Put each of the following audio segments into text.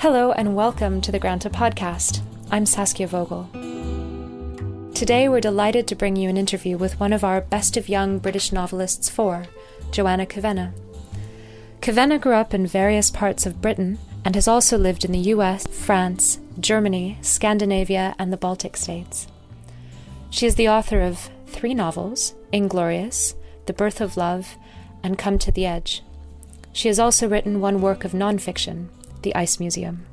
Hello and welcome to the Granta podcast. I'm Saskia Vogel. Today we're delighted to bring you an interview with one of our best of young British novelists for, Joanna Kavenna. Kavenna grew up in various parts of Britain and has also lived in the US, France, Germany, Scandinavia, and the Baltic states. She is the author of three novels Inglorious, The Birth of Love, and Come to the Edge. She has also written one work of nonfiction, The Ice Museum.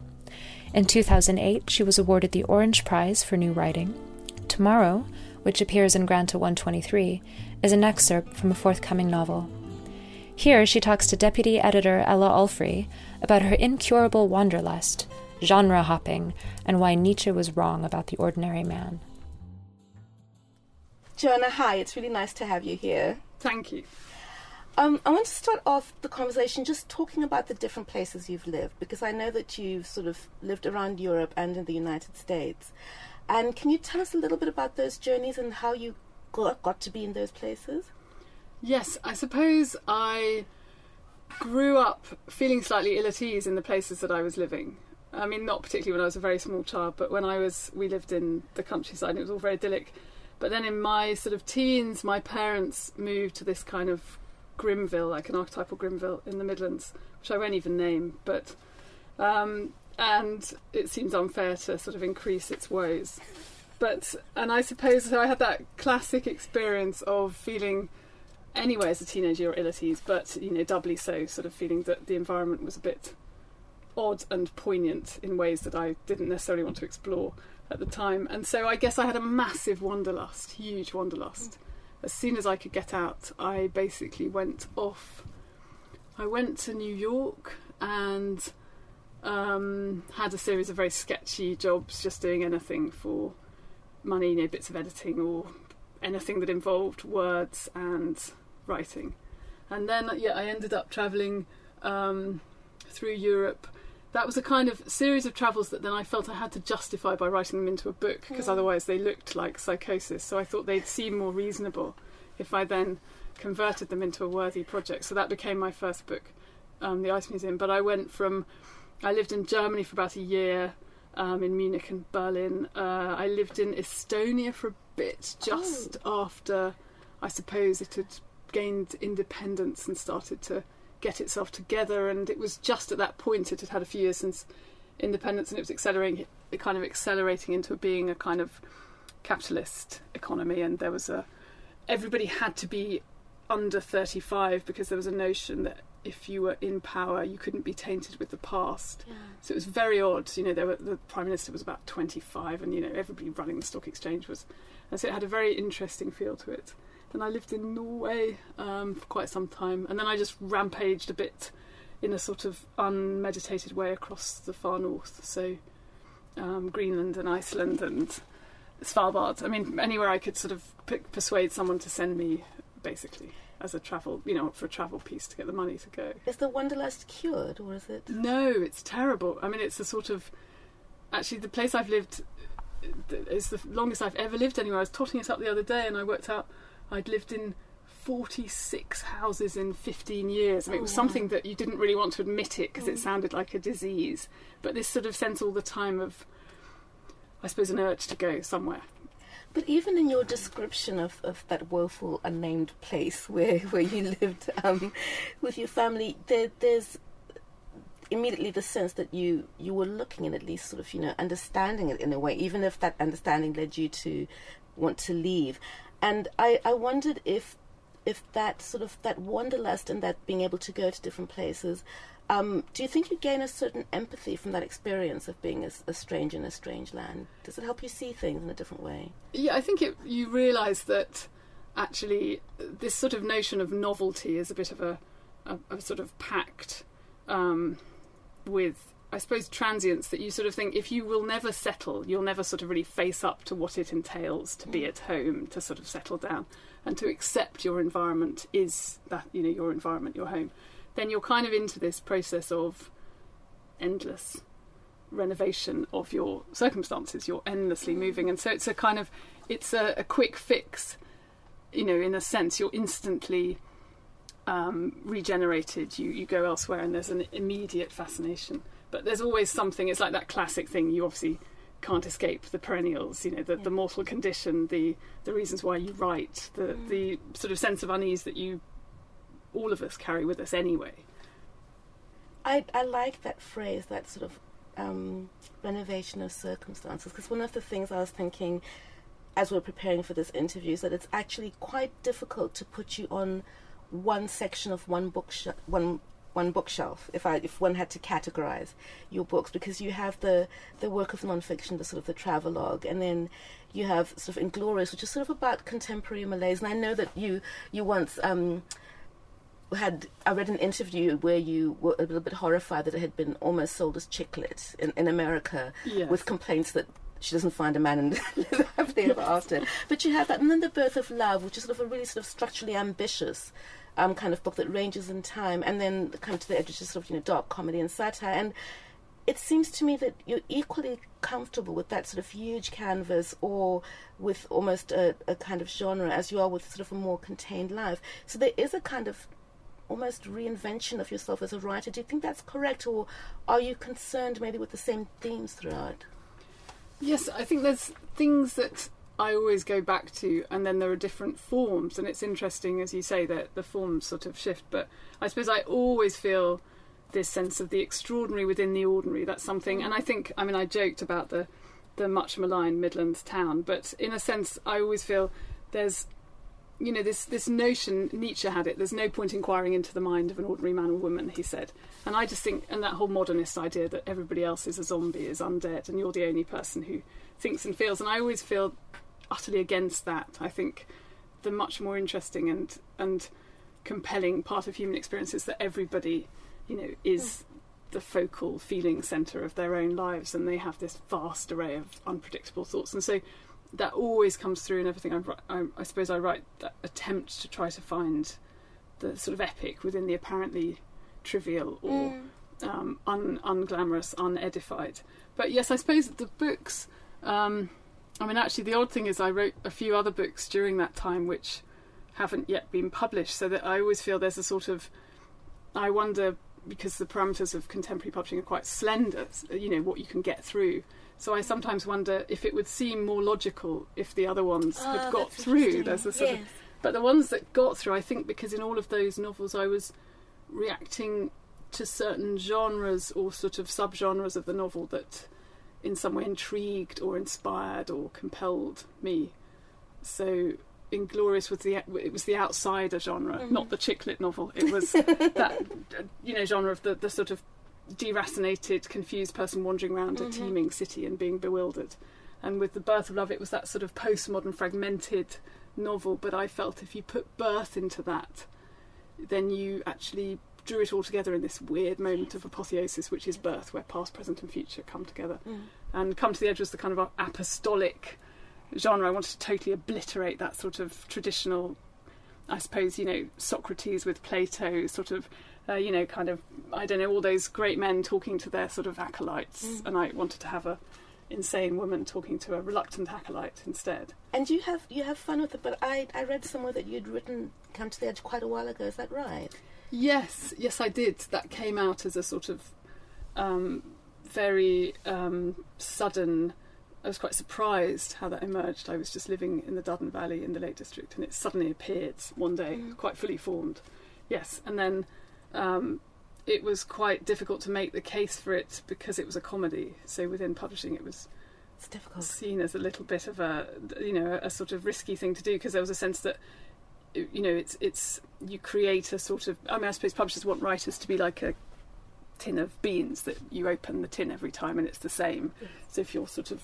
In 2008, she was awarded the Orange Prize for New Writing. Tomorrow, which appears in Granta 123, is an excerpt from a forthcoming novel. Here, she talks to deputy editor Ellah Allfrey about her incurable wanderlust, genre hopping, and why Nietzsche was wrong about the ordinary man. Joanna, hi, it's really nice to have you here. Thank you. Um, I want to start off the conversation just talking about the different places you've lived, because I know that you've sort of lived around Europe and in the United States. And can you tell us a little bit about those journeys and how you got, got to be in those places? Yes, I suppose I grew up feeling slightly ill at ease in the places that I was living. I mean, not particularly when I was a very small child, but when I was, we lived in the countryside and it was all very idyllic. But then in my sort of teens, my parents moved to this kind of Grimville, like an archetypal Grimville in the Midlands, which I won't even name, but um, and it seems unfair to sort of increase its woes. But and I suppose I had that classic experience of feeling anyway as a teenager or ill at ease, but you know doubly so, sort of feeling that the environment was a bit odd and poignant in ways that I didn't necessarily want to explore at the time. And so I guess I had a massive wanderlust, huge wanderlust as soon as I could get out, I basically went off. I went to New York and um, had a series of very sketchy jobs, just doing anything for money, you know, bits of editing or anything that involved words and writing. And then, yeah, I ended up travelling um, through Europe that was a kind of series of travels that then I felt I had to justify by writing them into a book because mm. otherwise they looked like psychosis. So I thought they'd seem more reasonable if I then converted them into a worthy project. So that became my first book, um, The Ice Museum. But I went from, I lived in Germany for about a year, um, in Munich and Berlin. Uh, I lived in Estonia for a bit just oh. after, I suppose, it had gained independence and started to get itself together. And it was just at that point it had had a few years since independence, and it was accelerating, kind of accelerating into being a kind of capitalist economy. And there was a everybody had to be under 35 because there was a notion that if you were in power, you couldn't be tainted with the past. Yeah. So it was very odd. You know, were, the prime minister was about 25, and you know everybody running the stock exchange was, and so it had a very interesting feel to it. Then I lived in Norway um, for quite some time, and then I just rampaged a bit in a sort of unmeditated way across the far north. So um, Greenland and Iceland and Svalbard. I mean, anywhere I could sort of p- persuade someone to send me, basically, as a travel, you know, for a travel piece to get the money to go. Is the wanderlust cured, or is it? No, it's terrible. I mean, it's a sort of. Actually, the place I've lived is the longest I've ever lived anywhere. I was totting it up the other day, and I worked out I'd lived in 46 houses in 15 years. I mean, oh, it was something that you didn't really want to admit it because mm. it sounded like a disease. But this sort of sense all the time of, I suppose, an urge to go somewhere. But even in your description of, of that woeful unnamed place where, where you lived um, with your family, there, there's immediately the sense that you you were looking and at least sort of you know understanding it in a way, even if that understanding led you to want to leave. And I, I wondered if if that sort of that wanderlust and that being able to go to different places, um, do you think you gain a certain empathy from that experience of being a, a, stranger in a strange land? Does it help you see things in a different way? Yeah, I think it, you realise that actually this sort of notion of novelty is a bit of a, a, a sort of pact um, with I suppose transience that you sort of think if you will never settle, you'll never sort of really face up to what it entails to be mm. at home, to sort of settle down, and to accept your environment is that you know your environment, your home. Then you're kind of into this process of endless renovation of your circumstances. You're endlessly mm. moving, and so it's a kind of it's a, a quick fix. You know, in a sense, you're instantly um, regenerated. You you go elsewhere, and there's an immediate fascination but there's always something. It's like that classic thing. You obviously can't escape the perennials. You know, the, Yeah. the mortal condition, the the reasons why you write, the Mm. the sort of sense of unease that you all of us carry with us anyway. I, I like that phrase, that sort of um, renovation of circumstances, because one of the things I was thinking as we are preparing for this interview is that it's actually quite difficult to put you on one section of one bookshelf, one one bookshelf. If I if one had to categorize your books, because you have the the work of nonfiction, the sort of the travelogue, and then you have sort of Inglorious, which is sort of about contemporary malaise. And I know that you you once. Um, had I read an interview where you were a little bit horrified that it had been almost sold as chick lit in, in America Yes. with complaints that she doesn't find a man and live happily ever after. But you have that, and then the birth of love, which is sort of a really sort of structurally ambitious um, kind of book that ranges in time, and then come to the edge, of sort of you know dark comedy and satire. And it seems to me that you're equally comfortable with that sort of huge canvas, or with almost a, a kind of genre, as you are with sort of a more contained life. So there is a kind of almost reinvention of yourself as a writer. Do you think that's correct, or are you concerned maybe with the same themes throughout? Yes, I think there's things that I always go back to, and then there are different forms, and it's interesting, as you say, that the forms sort of shift. But I suppose I always feel this sense of the extraordinary within the ordinary. That's something, and I think, I mean, I joked about the the much maligned Midlands town, but in a sense, I always feel there's you know this this notion Nietzsche had it. There's no point inquiring into the mind of an ordinary man or woman, he said. And I just think, and that whole modernist idea that everybody else is a zombie, is undead, and you're the only person who thinks and feels. And I always feel utterly against that. I think the much more interesting and and compelling part of human experience is that everybody, you know, is the focal feeling centre of their own lives, and they have this vast array of unpredictable thoughts. And so that always comes through in everything I write. I, I suppose I write that attempt to try to find the sort of epic within the apparently trivial or um, un, unglamorous, unedified. But yes, I suppose the books. Um, I mean, actually, the odd thing is I wrote a few other books during that time which haven't yet been published, so that I always feel there's a sort of. I wonder because the parameters of contemporary publishing are quite slender. You know what you can get through. So I sometimes wonder if it would seem more logical if the other ones Ah, had got through. There's a sort yes. of but the ones that got through, I think, because in all of those novels I was reacting to certain genres or sort of subgenres of the novel that in some way intrigued or inspired or compelled me. So Inglorious was the it was the outsider genre, Mhm. not the chick lit novel. It was that you know genre of the, the sort of deracinated, confused person wandering around Mhm. a teeming city and being bewildered. And with the birth of love, it was that sort of postmodern, fragmented novel. But I felt if you put birth into that, then you actually drew it all together in this weird moment of apotheosis, which is birth, where past, present, and future come together. Mm. And Come to the Edge was the kind of apostolic genre. I wanted to totally obliterate that sort of traditional, I suppose, you know, Socrates with Plato, sort of, uh, you know, kind of, I don't know, all those great men talking to their sort of acolytes. Mm. And I wanted to have a insane woman talking to a reluctant acolyte instead. And you have you have fun with it, but I I read somewhere that you'd written "Come to the Edge" quite a while ago. Is that right? Yes, yes, I did. That came out as a sort of um, very um, sudden. I was quite surprised how that emerged. I was just living in the Duddon Valley in the Lake District, and it suddenly appeared one day, Mm. quite fully formed. Yes, and then um, it was quite difficult to make the case for it because it was a comedy. So within publishing, it was It's difficult. seen as a little bit of a you know a sort of risky thing to do because there was a sense that you know it's it's you create a sort of I mean I suppose publishers want writers to be like a tin of beans that you open the tin every time and it's the same Yes. so if you're sort of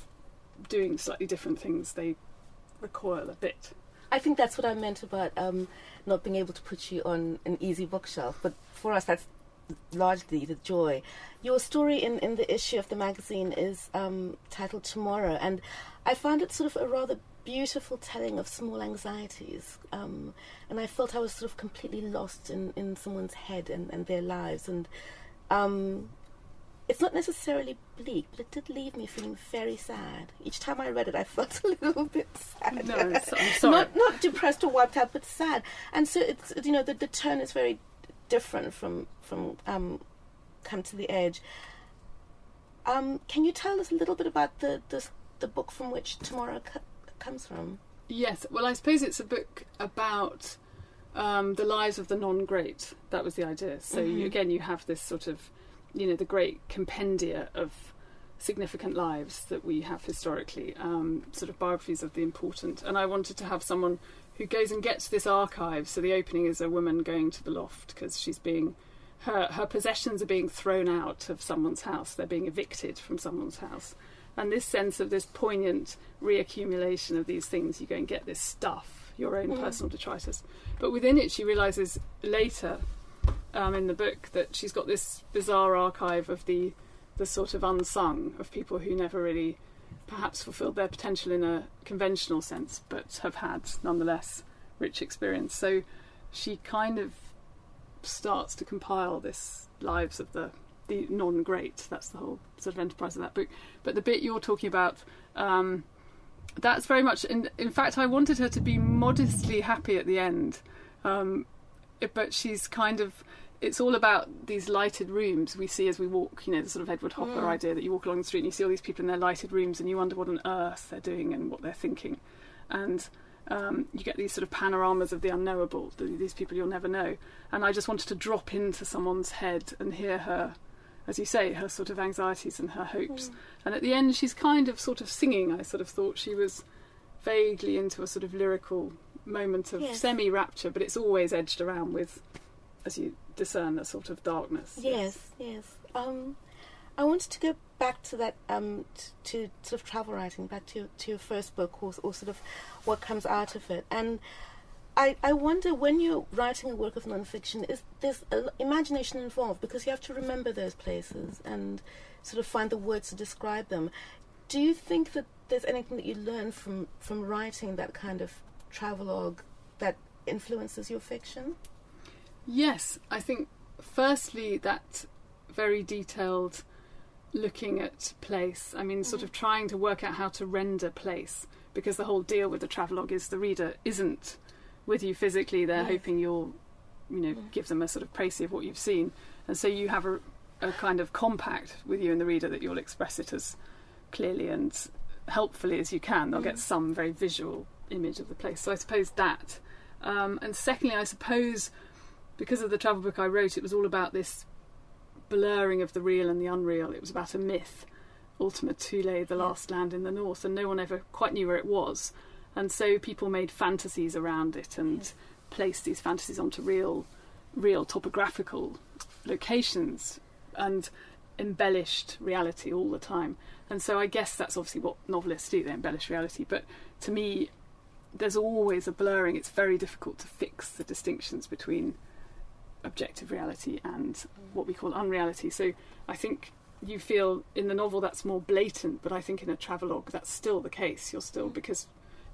doing slightly different things they recoil a bit I think that's what I meant about um, not being able to put you on an easy bookshelf. But for us, that's largely the joy. Your story in, in the issue of the magazine is um, titled Tomorrow, and I found it sort of a rather beautiful telling of small anxieties. Um, and I felt I was sort of completely lost in, in someone's head and, and their lives. And um, it's not necessarily bleak, but it did leave me feeling very sad. Each time I read it, I felt a little bit sad. no I'm sorry Not not depressed or wiped out, but sad. And so it's you know the the tone is very different from from um, come to the edge. Um, can you tell us a little bit about the the, the book from which Tomorrow c- comes from? Yes, well, I suppose it's a book about um, the lives of the non-great. That was the idea. So Mhm. you, again, you have this sort of, you know, the great compendia of significant lives that we have historically, um, sort of biographies of the important. And I wanted to have someone who goes and gets this archive. So the opening is a woman going to the loft because she's being. Her, her possessions are being thrown out of someone's house. They're being evicted from someone's house and this sense of this poignant reaccumulation of these things you go and get this stuff your own Mm. personal detritus but within it she realizes later um, in the book that she's got this bizarre archive of the the sort of unsung of people who never really perhaps fulfilled their potential in a conventional sense but have had nonetheless rich experience so she kind of starts to compile this lives of the the non-great. That's the whole sort of enterprise of that book. But the bit you're talking about, um, that's very much. In, in fact, I wanted her to be modestly happy at the end, um, but she's kind of. It's all about these lighted rooms we see as we walk. You know, the sort of Edward Hopper Mm. idea that you walk along the street and you see all these people in their lighted rooms and you wonder what on earth they're doing and what they're thinking, and. Um, you get these sort of panoramas of the unknowable, the, these people you'll never know. And I just wanted to drop into someone's head and hear her as you say, her sort of anxieties and her hopes. Mm. And at the end, she's kind of sort of singing. I sort of thought she was vaguely into a sort of lyrical moment of Yes. semi rapture, but it's always edged around with, as you discern, a sort of darkness. Yes, yes. Um, I wanted to go back to that, um, t- to sort of travel writing, back to to your first book, or, or sort of what comes out of it. And I, I wonder when you're writing a work of nonfiction, is there's a uh, l- imagination involved because you have to remember those places and sort of find the words to describe them. Do you think that there's anything that you learn from from writing that kind of travelogue that influences your fiction? Yes, I think firstly that very detailed looking at place. I mean, sort of mm. trying to work out how to render place because the whole deal with the travelogue is the reader isn't with you physically. They're Yes. hoping you'll, you know, give them a sort of précis of what you've seen, and so you have a, a kind of compact with you and the reader that you'll express it as clearly and helpfully as you can. They'll get Mm. some very visual image of the place. So I suppose that. Um, and secondly, I suppose because of the travel book I wrote, it was all about this blurring of the real and the unreal. It was about a myth, Ultima Thule, the last land in the north, and no one ever quite knew where it was. And so people made fantasies around it and Yes. placed these fantasies onto real, real topographical locations and embellished reality all the time. And so I guess that's obviously what novelists do, they embellish reality. But to me, there's always a blurring. It's very difficult to fix the distinctions between objective reality and what we call unreality. So I think you feel in the novel that's more blatant, but I think in a travelogue that's still the case. You're still because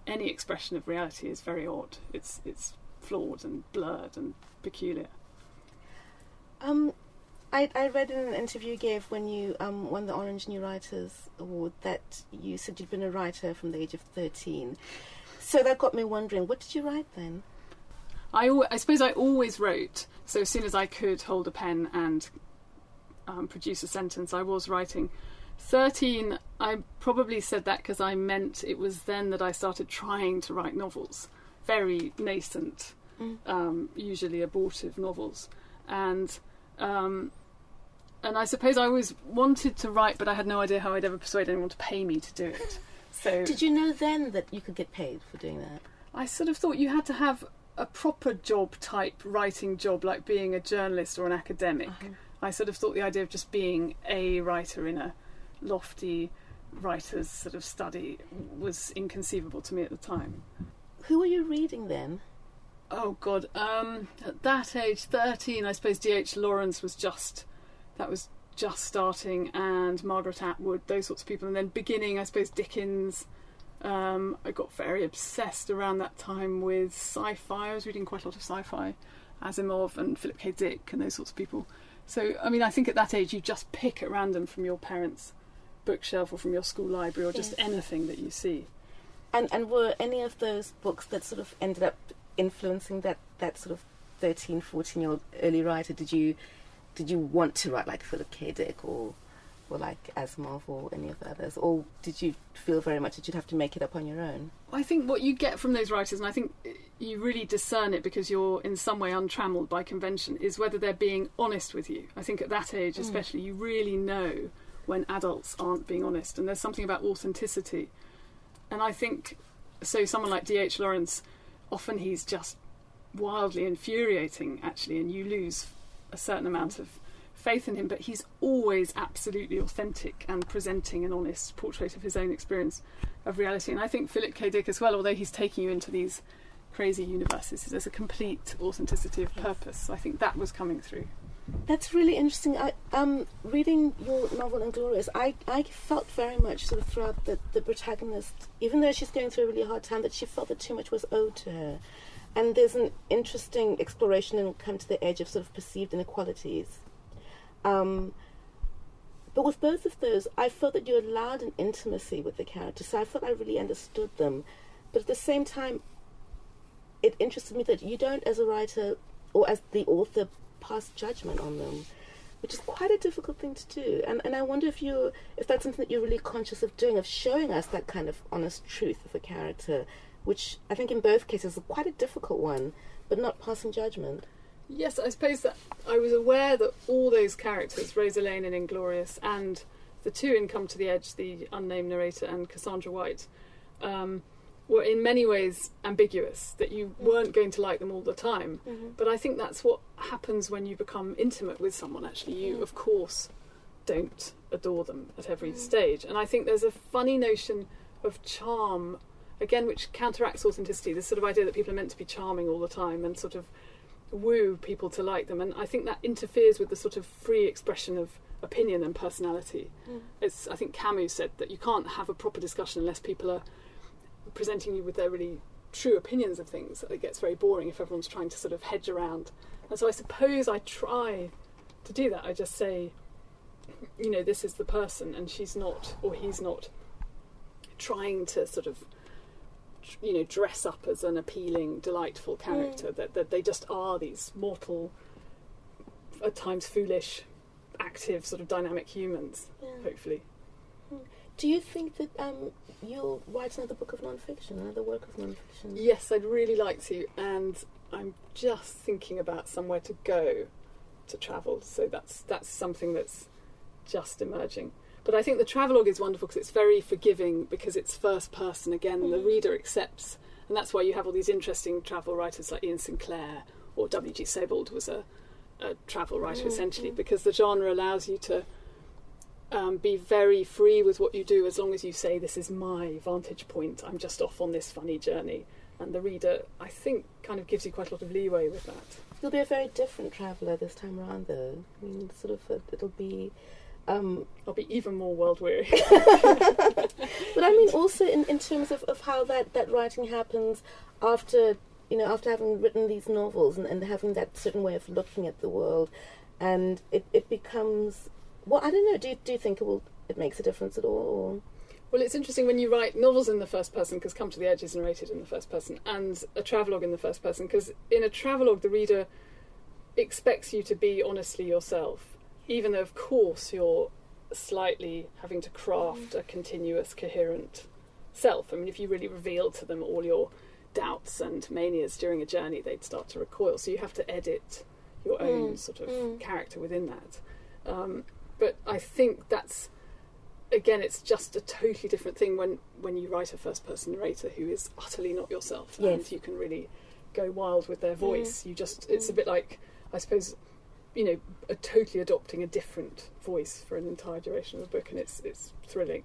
any expression of reality is very odd. It's it's flawed and blurred and peculiar. Um, I, I read in an interview you gave when you um, won the Orange New Writers Award that you said you'd been a writer from the age of 13. So that got me wondering, what did you write then? I, al- I suppose I always wrote. So as soon as I could hold a pen and um, produce a sentence, I was writing. 13, I probably said that because I meant it was then that I started trying to write novels. Very nascent, Mm. um, usually abortive novels. And um, and I suppose I always wanted to write, but I had no idea how I'd ever persuade anyone to pay me to do it. So Did you know then that you could get paid for doing that? I sort of thought you had to have a proper job type writing job, like being a journalist or an academic. Uh-huh. I sort of thought the idea of just being a writer in a lofty writer's sort of study was inconceivable to me at the time. Who were you reading then? Oh God! Um, at that age, thirteen, I suppose D.H. Lawrence was just that was just starting, and Margaret Atwood, those sorts of people, and then beginning, I suppose Dickens. Um, I got very obsessed around that time with sci-fi. I was reading quite a lot of sci-fi, Asimov and Philip K. Dick and those sorts of people. So, I mean, I think at that age you just pick at random from your parents' bookshelf or from your school library or just Yes. anything that you see. And and were any of those books that sort of ended up influencing that, that sort of 13, 14 year old early writer? Did you did you want to write like Philip K. Dick or were like Asimov or any of the others, or did you feel very much that you'd have to make it up on your own? I think what you get from those writers, and I think you really discern it because you're in some way untrammeled by convention, is whether they're being honest with you. I think at that age, Mm. especially, you really know when adults aren't being honest, and there's something about authenticity. And I think so. Someone like D.H. Lawrence, often he's just wildly infuriating, actually, and you lose a certain amount of faith in him. But he's always absolutely authentic and presenting an honest portrait of his own experience of reality. And I think Philip K. Dick as well, although he's taking you into these crazy universes, there's a complete authenticity of purpose. So I think that was coming through. That's really interesting. I, um, reading your novel Inglorious, I, I felt very much sort of throughout that the protagonist, even though she's going through a really hard time, that she felt that too much was owed to her. And there's an interesting exploration and come to the edge of sort of perceived inequalities. Um, but with both of those, I felt that you allowed an intimacy with the characters, so I felt I really understood them. But at the same time, it interested me that you don't, as a writer or as the author, pass judgment on them, which is quite a difficult thing to do. And and I wonder if you if that's something that you're really conscious of doing, of showing us that kind of honest truth of a character, which I think in both cases is quite a difficult one, but not passing judgment. Yes, I suppose that I was aware that all those characters, Rosa Lane in Inglorious, and the two in Come to the Edge, the unnamed narrator and Cassandra White, um, were in many ways ambiguous, that you mm. weren't going to like them all the time. Mm-hmm. But I think that's what happens when you become intimate with someone, actually. You, of course, don't adore them at every mm. stage. And I think there's a funny notion of charm, again, which counteracts authenticity, this sort of idea that people are meant to be charming all the time and sort of woo people to like them. And I think that interferes with the sort of free expression of opinion and personality. Mm. It's, I think Camus said that you can't have a proper discussion unless people are presenting you with their really true opinions of things. It gets very boring if everyone's trying to sort of hedge around. And so I suppose I try to do that. I just say, you know, this is the person, and she's not, or he's not, trying to sort of, you know, dress up as an appealing, delightful mm. character. That that they just are these mortal, at times foolish, active, sort of dynamic humans. Hopefully. Do you think that um, you'll write another book of nonfiction, another work of nonfiction? Yes, I'd really like to, and I'm just thinking about somewhere to go to travel. So that's that's something that's just emerging. But I think the travelogue is wonderful because it's very forgiving because it's first person again. The mm. reader accepts, and that's why you have all these interesting travel writers like Iain Sinclair or W.G. Sebald was a, a travel writer mm, essentially mm. because the genre allows you to um, be very free with what you do as long as you say this is my vantage point. I'm just off on this funny journey, and the reader, I think, kind of gives you quite a lot of leeway with that. You'll be a very different traveller this time around, though. I mean, sort of, uh, it'll be. Um, I'll be even more world weary. but I mean, also in, in terms of, of how that, that writing happens after you know after having written these novels and, and having that certain way of looking at the world, and it, it becomes well. I don't know. Do you, do you think it will it makes a difference at all? Well, it's interesting when you write novels in the first person because Come to the Edge is narrated in the first person, and a travelogue in the first person because in a travelogue the reader expects you to be honestly yourself, even though of course you're slightly having to craft a continuous, coherent self. I mean, if you really revealed to them all your doubts and manias during a journey, they'd start to recoil. So you have to edit your own sort of character within that. Um, but I think that's again, it's just a totally different thing when when you write a first person narrator who is utterly not yourself, Yes. and you can really go wild with their voice. You just it's a bit like I suppose you know a totally adopting a different voice for an entire duration of a book, and it's it's thrilling.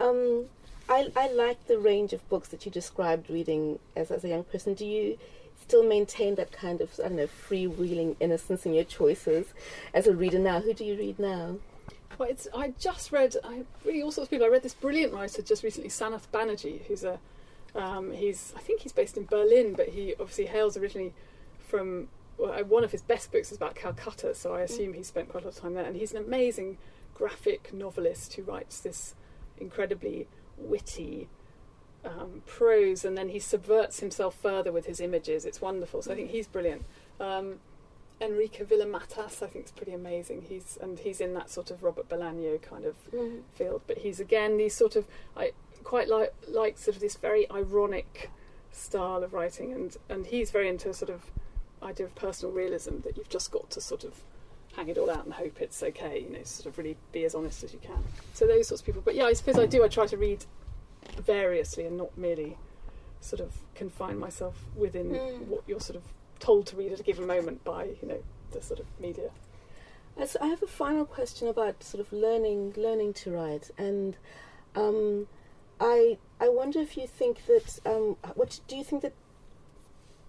Um, I I like the range of books that you described reading as as a young person. Do you still maintain that kind of I don't know freewheeling innocence in your choices as a reader now? Who do you read now? Well, it's I just read I really all sorts of people. I read this brilliant writer just recently, Sarnath Banerjee, who's a um, he's I think he's based in Berlin, but he obviously hails originally from well, uh, one of his best books is about Calcutta, so I assume he spent quite a lot of time there. And he's an amazing graphic novelist who writes this incredibly witty um, prose, and then he subverts himself further with his images. It's wonderful. So I think he's brilliant. Um, Enrique Vila-Matas, I think, is pretty amazing. He's and he's in that sort of Robert Bolaño kind of Mm. field, but he's again these sort of I quite like like sort of this very ironic style of writing, and and he's very into sort of idea of personal realism that you've just got to sort of hang it all out and hope it's okay, you know, sort of really be as honest as you can. So those sorts of people. But yeah, I suppose I do. I try to read variously and not merely sort of confine myself within Mm. what you're sort of told to read at a given moment by you know the sort of media. So I have a final question about sort of learning learning to write, and um, I I wonder if you think that um, what do you think that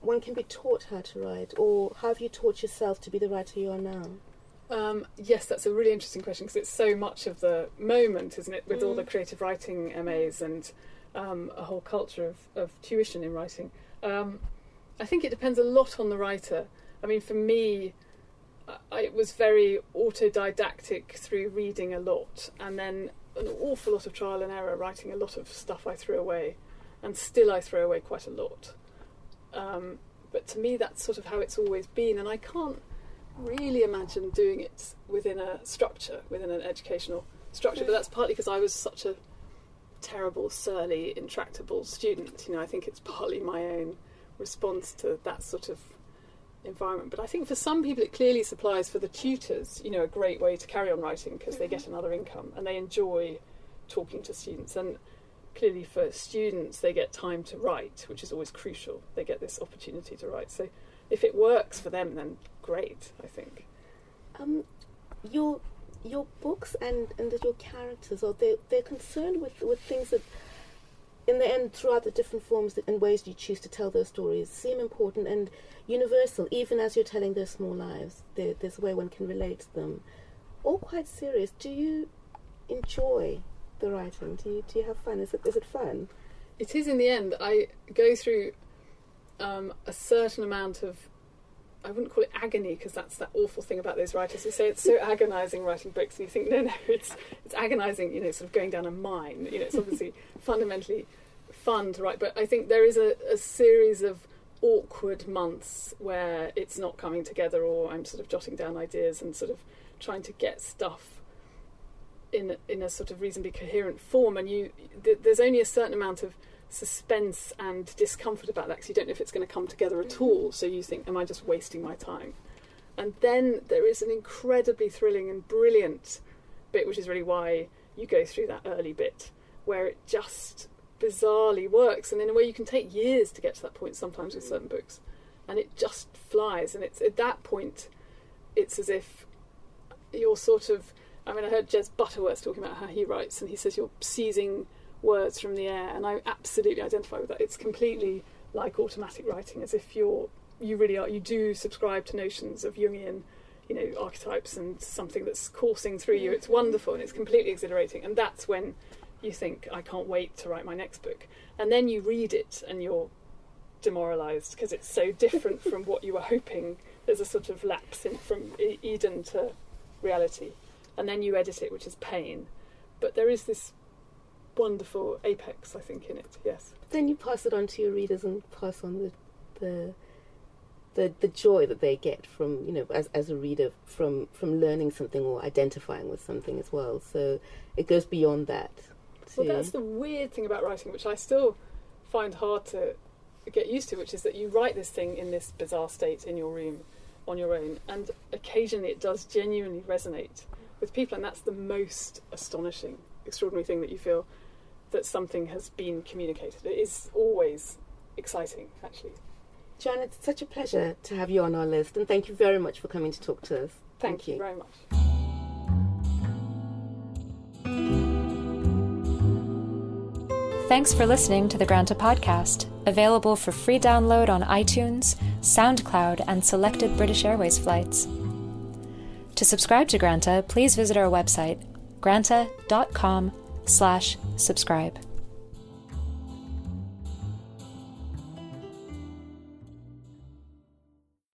one can be taught how to write, or how have you taught yourself to be the writer you are now? Um, yes, that's a really interesting question because it's so much of the moment, isn't it? With all Mm. the creative writing MAs and um, a whole culture of, of tuition in writing. Um, I think it depends a lot on the writer. I mean, for me, I, I was very autodidactic through reading a lot and then an awful lot of trial and error, writing a lot of stuff I threw away, and still I throw away quite a lot. Um, but to me, that's sort of how it's always been, and I can't really imagine doing it within a structure, within an educational structure. But that's partly because I was such a terrible, surly, intractable student. You know, I think it's partly my own response to that sort of environment. But I think for some people, it clearly supplies for the tutors, you know, a great way to carry on writing because they get mm-hmm. another income and they enjoy talking to students. And clearly for students, they get time to write, which is always crucial. They get this opportunity to write. So if it works for them, then great, I think. Um, your your books and and your characters are they they're concerned with with things that in the end throughout the different forms and ways you choose to tell those stories seem important and universal even as you're telling their small lives there, there's a way one can relate to them. All quite serious. Do you enjoy the writing? Do you do you have fun? Is it is it fun? It is in the end. I go through um, a certain amount of, I wouldn't call it agony because that's that awful thing about those writers who say it's so agonising writing books, and you think no, no, it's it's agonising. You know, sort of going down a mine. You know, it's obviously fundamentally fun to write, but I think there is a, a series of awkward months where it's not coming together, or I'm sort of jotting down ideas and sort of trying to get stuff in in a sort of reasonably coherent form, and you th- there's only a certain amount of suspense and discomfort about that because you don't know if it's going to come together at mm-hmm. all. So you think, am I just wasting my time? And then there is an incredibly thrilling and brilliant bit, which is really why you go through that early bit where it just bizarrely works, and in a way you can take years to get to that point sometimes with mm. certain books, and it just flies. And it's at that point, it's as if you're sort of. I mean, I heard Jez Butterworth talking about how he writes, and he says you're seizing words from the air, and I absolutely identify with that. It's completely like automatic writing, as if you're you really are. You do subscribe to notions of Jungian, you know, archetypes and something that's coursing through you. It's wonderful and it's completely exhilarating, and that's when you think I can't wait to write my next book, and then you read it and you're demoralised because it's so different from what you were hoping. There's a sort of lapse in from Eden to reality, and then you edit it, which is pain. But there is this wonderful apex, I think, in it. Yes. then you pass it on to your readers and pass on the the the, the joy that they get from you know as, as a reader from from learning something or identifying with something as well so it goes beyond that Well, that's the weird thing about writing, which I still find hard to get used to, which is that you write this thing in this bizarre state in your room on your own, and occasionally it does genuinely resonate with people, and that's the most astonishing, extraordinary thing that you feel that something has been communicated. It is always exciting, actually. John, it's such a pleasure to have you on our list and thank you very much for coming to talk to us Thank, you very much. Thanks for listening to the Granta podcast, available for free download on iTunes, SoundCloud, and selected British Airways flights. To subscribe to Granta, please visit our website, granta.com slash subscribe.